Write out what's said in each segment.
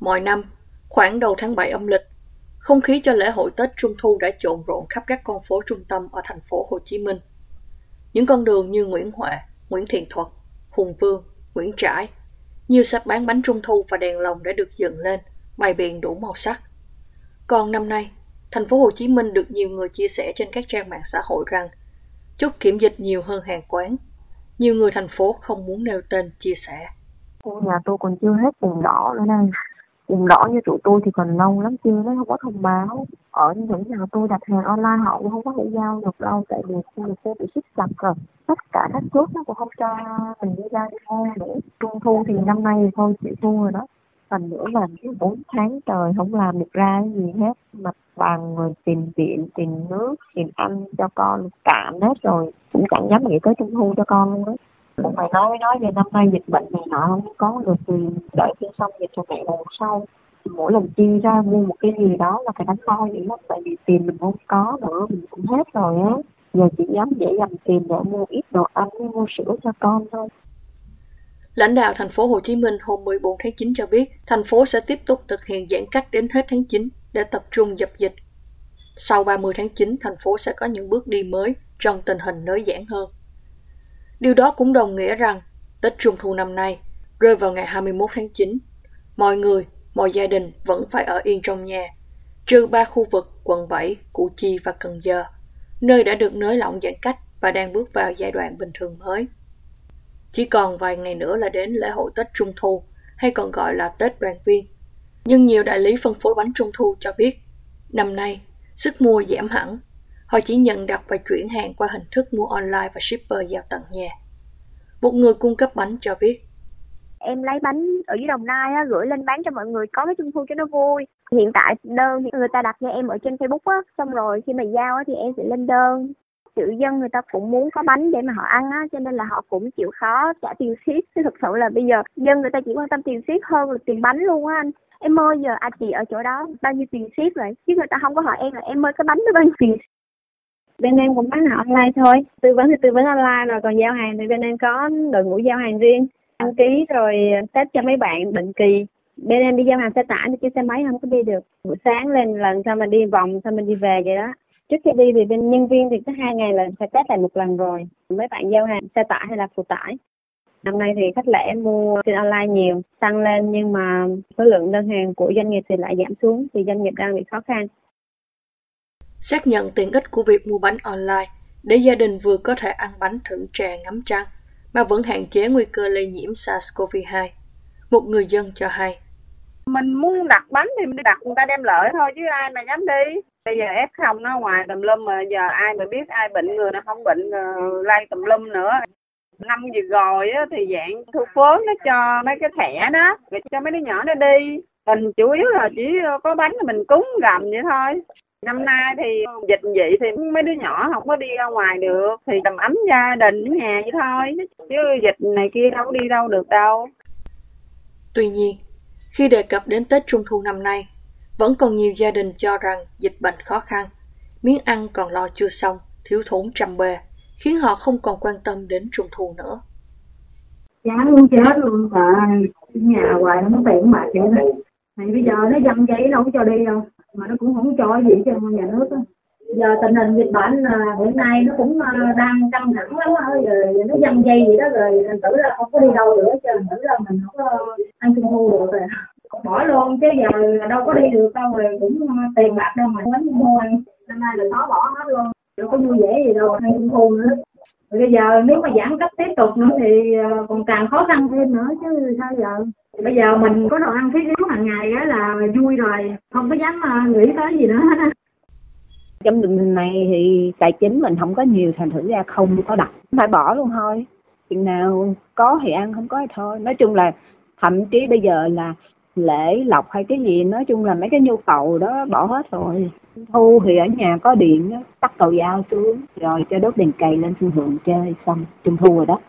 Mọi năm, khoảng đầu tháng 7 âm lịch, không khí cho lễ hội Tết Trung Thu đã trộn rộn khắp các con phố trung tâm ở thành phố Hồ Chí Minh. Những con đường như Nguyễn Huệ, Nguyễn Thiện Thuật, Hùng Vương, Nguyễn Trãi, nhiều sạp bán bánh trung thu và đèn lồng đã được dựng lên, bày biện đủ màu sắc. Còn năm nay, thành phố Hồ Chí Minh được nhiều người chia sẻ trên các trang mạng xã hội rằng chốt kiểm dịch nhiều hơn hàng quán. Nhiều người thành phố không muốn nêu tên chia sẻ. Nhà tôi còn chưa hết vùng đỏ nữa đây vùng đỏ như tụi tôi thì còn lâu lắm, chưa nó không có thông báo. Ở những nhà tôi đặt hàng online họ cũng không có thể giao được đâu, tại vì khu vực bị siết chặt rồi. Tất cả các chốt nó cũng không cho mình đi ra đi mua nữa trung thu thì năm nay thì thôi, chịu thua rồi đó. Phần nữa là bốn tháng trời không làm được ra gì hết. Mặt bằng rồi tiền điện tiền nước, tiền ăn cho con tạm hết rồi. Cũng chẳng dám nghĩ tới trung thu cho con luôn đó cũng phải nói nói về năm nay dịch bệnh này nọ không có được thì đợi khi xong dịch cho mẹ lần sau mỗi lần chi ra mua một cái gì đó là phải đánh đo dữ lắm tại vì tiền mình không có nữa mình cũng hết rồi á giờ chỉ dám dễ dành tiền để mua ít đồ ăn với mua sữa cho con thôi Lãnh đạo thành phố Hồ Chí Minh hôm 14 tháng 9 cho biết, thành phố sẽ tiếp tục thực hiện giãn cách đến hết tháng 9 để tập trung dập dịch. Sau 30 tháng 9, thành phố sẽ có những bước đi mới trong tình hình nới giãn hơn. Điều đó cũng đồng nghĩa rằng Tết Trung Thu năm nay rơi vào ngày 21 tháng 9. Mọi người, mọi gia đình vẫn phải ở yên trong nhà, trừ ba khu vực quận 7, Củ Chi và Cần Giờ, nơi đã được nới lỏng giãn cách và đang bước vào giai đoạn bình thường mới. Chỉ còn vài ngày nữa là đến lễ hội Tết Trung Thu, hay còn gọi là Tết đoàn viên. Nhưng nhiều đại lý phân phối bánh Trung Thu cho biết, năm nay, sức mua giảm hẳn Họ chỉ nhận đặt và chuyển hàng qua hình thức mua online và shipper giao tận nhà. Một người cung cấp bánh cho biết. Em lấy bánh ở dưới Đồng Nai á, gửi lên bán cho mọi người có cái trung thu cho nó vui. Hiện tại đơn thì người ta đặt cho em ở trên Facebook á, xong rồi khi mà giao á, thì em sẽ lên đơn chữ dân người ta cũng muốn có bánh để mà họ ăn á cho nên là họ cũng chịu khó trả tiền ship chứ thực sự là bây giờ dân người ta chỉ quan tâm tiền ship hơn là tiền bánh luôn á anh em ơi giờ anh chị ở chỗ đó bao nhiêu tiền ship rồi chứ người ta không có hỏi em là em ơi cái bánh nó bao nhiêu tiền bên em cũng bán hàng online thôi. Tư vấn thì tư vấn online rồi, còn giao hàng thì bên em có đội ngũ giao hàng riêng. Đăng ký rồi test cho mấy bạn định kỳ. Bên em đi giao hàng xe tải thì xe máy không có đi được. Buổi sáng lên lần sau mình đi vòng sau mình đi về vậy đó. Trước khi đi thì bên nhân viên thì có hai ngày là phải test lại một lần rồi. Mấy bạn giao hàng xe tải hay là phụ tải. Năm nay thì khách lẻ mua trên online nhiều, tăng lên nhưng mà số lượng đơn hàng của doanh nghiệp thì lại giảm xuống, thì doanh nghiệp đang bị khó khăn xác nhận tiện ích của việc mua bánh online để gia đình vừa có thể ăn bánh thưởng trà ngắm trăng mà vẫn hạn chế nguy cơ lây nhiễm SARS-CoV-2. Một người dân cho hay. Mình muốn đặt bánh thì mình đi đặt người ta đem lợi thôi chứ ai mà dám đi. Bây giờ F không nó ngoài tùm lum mà giờ ai mà biết ai bệnh người nào không bệnh ờ, lây tùm lum nữa. Năm vừa rồi á, thì dạng thu phố nó cho mấy cái thẻ đó, để cho mấy đứa nhỏ nó đi. Mình chủ yếu là chỉ có bánh là mình cúng gầm vậy thôi. Năm nay thì dịch vậy thì mấy đứa nhỏ không có đi ra ngoài được thì tầm ấm gia đình ở nhà vậy thôi chứ dịch này kia đâu có đi đâu được đâu. Tuy nhiên, khi đề cập đến Tết Trung thu năm nay, vẫn còn nhiều gia đình cho rằng dịch bệnh khó khăn, miếng ăn còn lo chưa xong, thiếu thốn trăm bề, khiến họ không còn quan tâm đến Trung thu nữa. Chán luôn chết luôn, trời nhà hoài nó tiền mà vậy đó. Thì bây giờ nó dâm giấy đâu có cho đi đâu mà nó cũng không cho gì cho nhà nước á. Giờ tình hình dịch bệnh là hiện nay nó cũng ờ, đang căng thẳng lắm á. Rồi nó dăm dây gì đó, rồi thành tử là không có đi đâu nữa cho thành tử là mình không có ăn trung thu được rồi. Bỏ luôn, chứ giờ đâu có đi được đâu, rồi cũng ờ, tiền bạc đâu mà đánh mua ăn. Năm nay là nó bỏ hết luôn. Đâu có vui vẻ gì đâu, ăn trung thu nữa bây giờ nếu mà giãn cách tiếp tục nữa thì ờ, còn càng khó khăn thêm nữa chứ sao giờ? Bây giờ mình có đồ ăn thiết yếu hàng ngày á là vui rồi, không có dám ờ, nghĩ tới gì nữa. Hết trong tình hình này thì tài chính mình không có nhiều, thành thử ra không có đặt phải bỏ luôn thôi. Chừng nào có thì ăn, không có thì thôi. Nói chung là thậm chí bây giờ là lễ lọc hay cái gì nói chung là mấy cái nhu cầu đó bỏ hết rồi thu thì ở nhà có điện đó, tắt cầu dao xuống rồi cho đốt đèn cầy lên sân thượng chơi xong trung thu rồi đó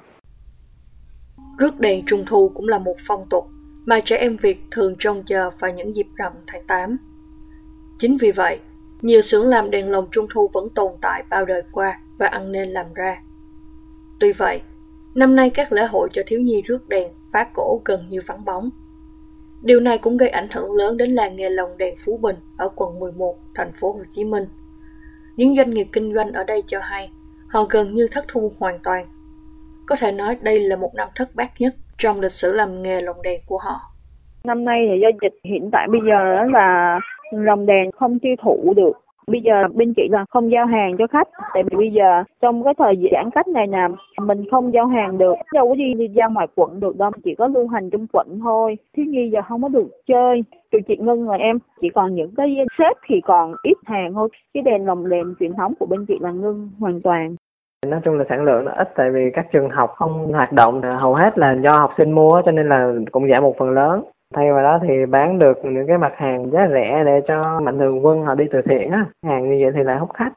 rước đèn trung thu cũng là một phong tục mà trẻ em Việt thường trông chờ vào những dịp rằm tháng 8. Chính vì vậy, nhiều xưởng làm đèn lồng trung thu vẫn tồn tại bao đời qua và ăn nên làm ra. Tuy vậy, năm nay các lễ hội cho thiếu nhi rước đèn phá cổ gần như vắng bóng. Điều này cũng gây ảnh hưởng lớn đến làng nghề lồng đèn Phú Bình ở quận 11, thành phố Hồ Chí Minh. Những doanh nghiệp kinh doanh ở đây cho hay, họ gần như thất thu hoàn toàn. Có thể nói đây là một năm thất bát nhất trong lịch sử làm nghề lồng đèn của họ. Năm nay thì do dịch hiện tại bây giờ là lồng đèn không tiêu thụ được bây giờ bên chị là không giao hàng cho khách. Tại vì bây giờ trong cái thời giãn cách này nè mình không giao hàng được. Đâu có đi, đi ra ngoài quận được đâu chỉ có lưu hành trong quận thôi. Thiếu nhi giờ không có được chơi. Tụi chị ngưng rồi em. Chỉ còn những cái xếp thì còn ít hàng thôi. Cái đèn lồng đèn truyền thống của bên chị là ngưng hoàn toàn. Nói chung là sản lượng nó ít tại vì các trường học không hoạt động. Hầu hết là do học sinh mua cho nên là cũng giảm một phần lớn thay vào đó thì bán được những cái mặt hàng giá rẻ để cho mạnh thường quân họ đi từ thiện á. Hàng như vậy thì lại hút khách.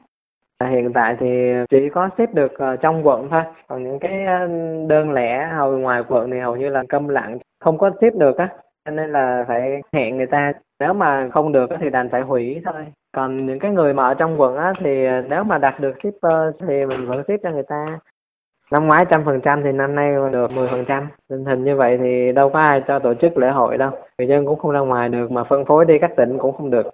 Hiện tại thì chỉ có xếp được ờ, trong quận thôi. Còn những cái ờ, đơn lẻ hầu ngoài quận thì hầu như là câm lặng, không có xếp được á. Cho nên là phải hẹn người ta. Nếu mà không được thì đành phải hủy thôi. Còn những cái người mà ở trong quận á thì ờ, nếu mà đặt được shipper thì mình vẫn ship cho người ta năm ngoái trăm phần trăm thì năm nay được mười phần trăm. Tình hình như vậy thì đâu có ai cho tổ chức lễ hội đâu. Người dân cũng không ra ngoài được mà phân phối đi các tỉnh cũng không được.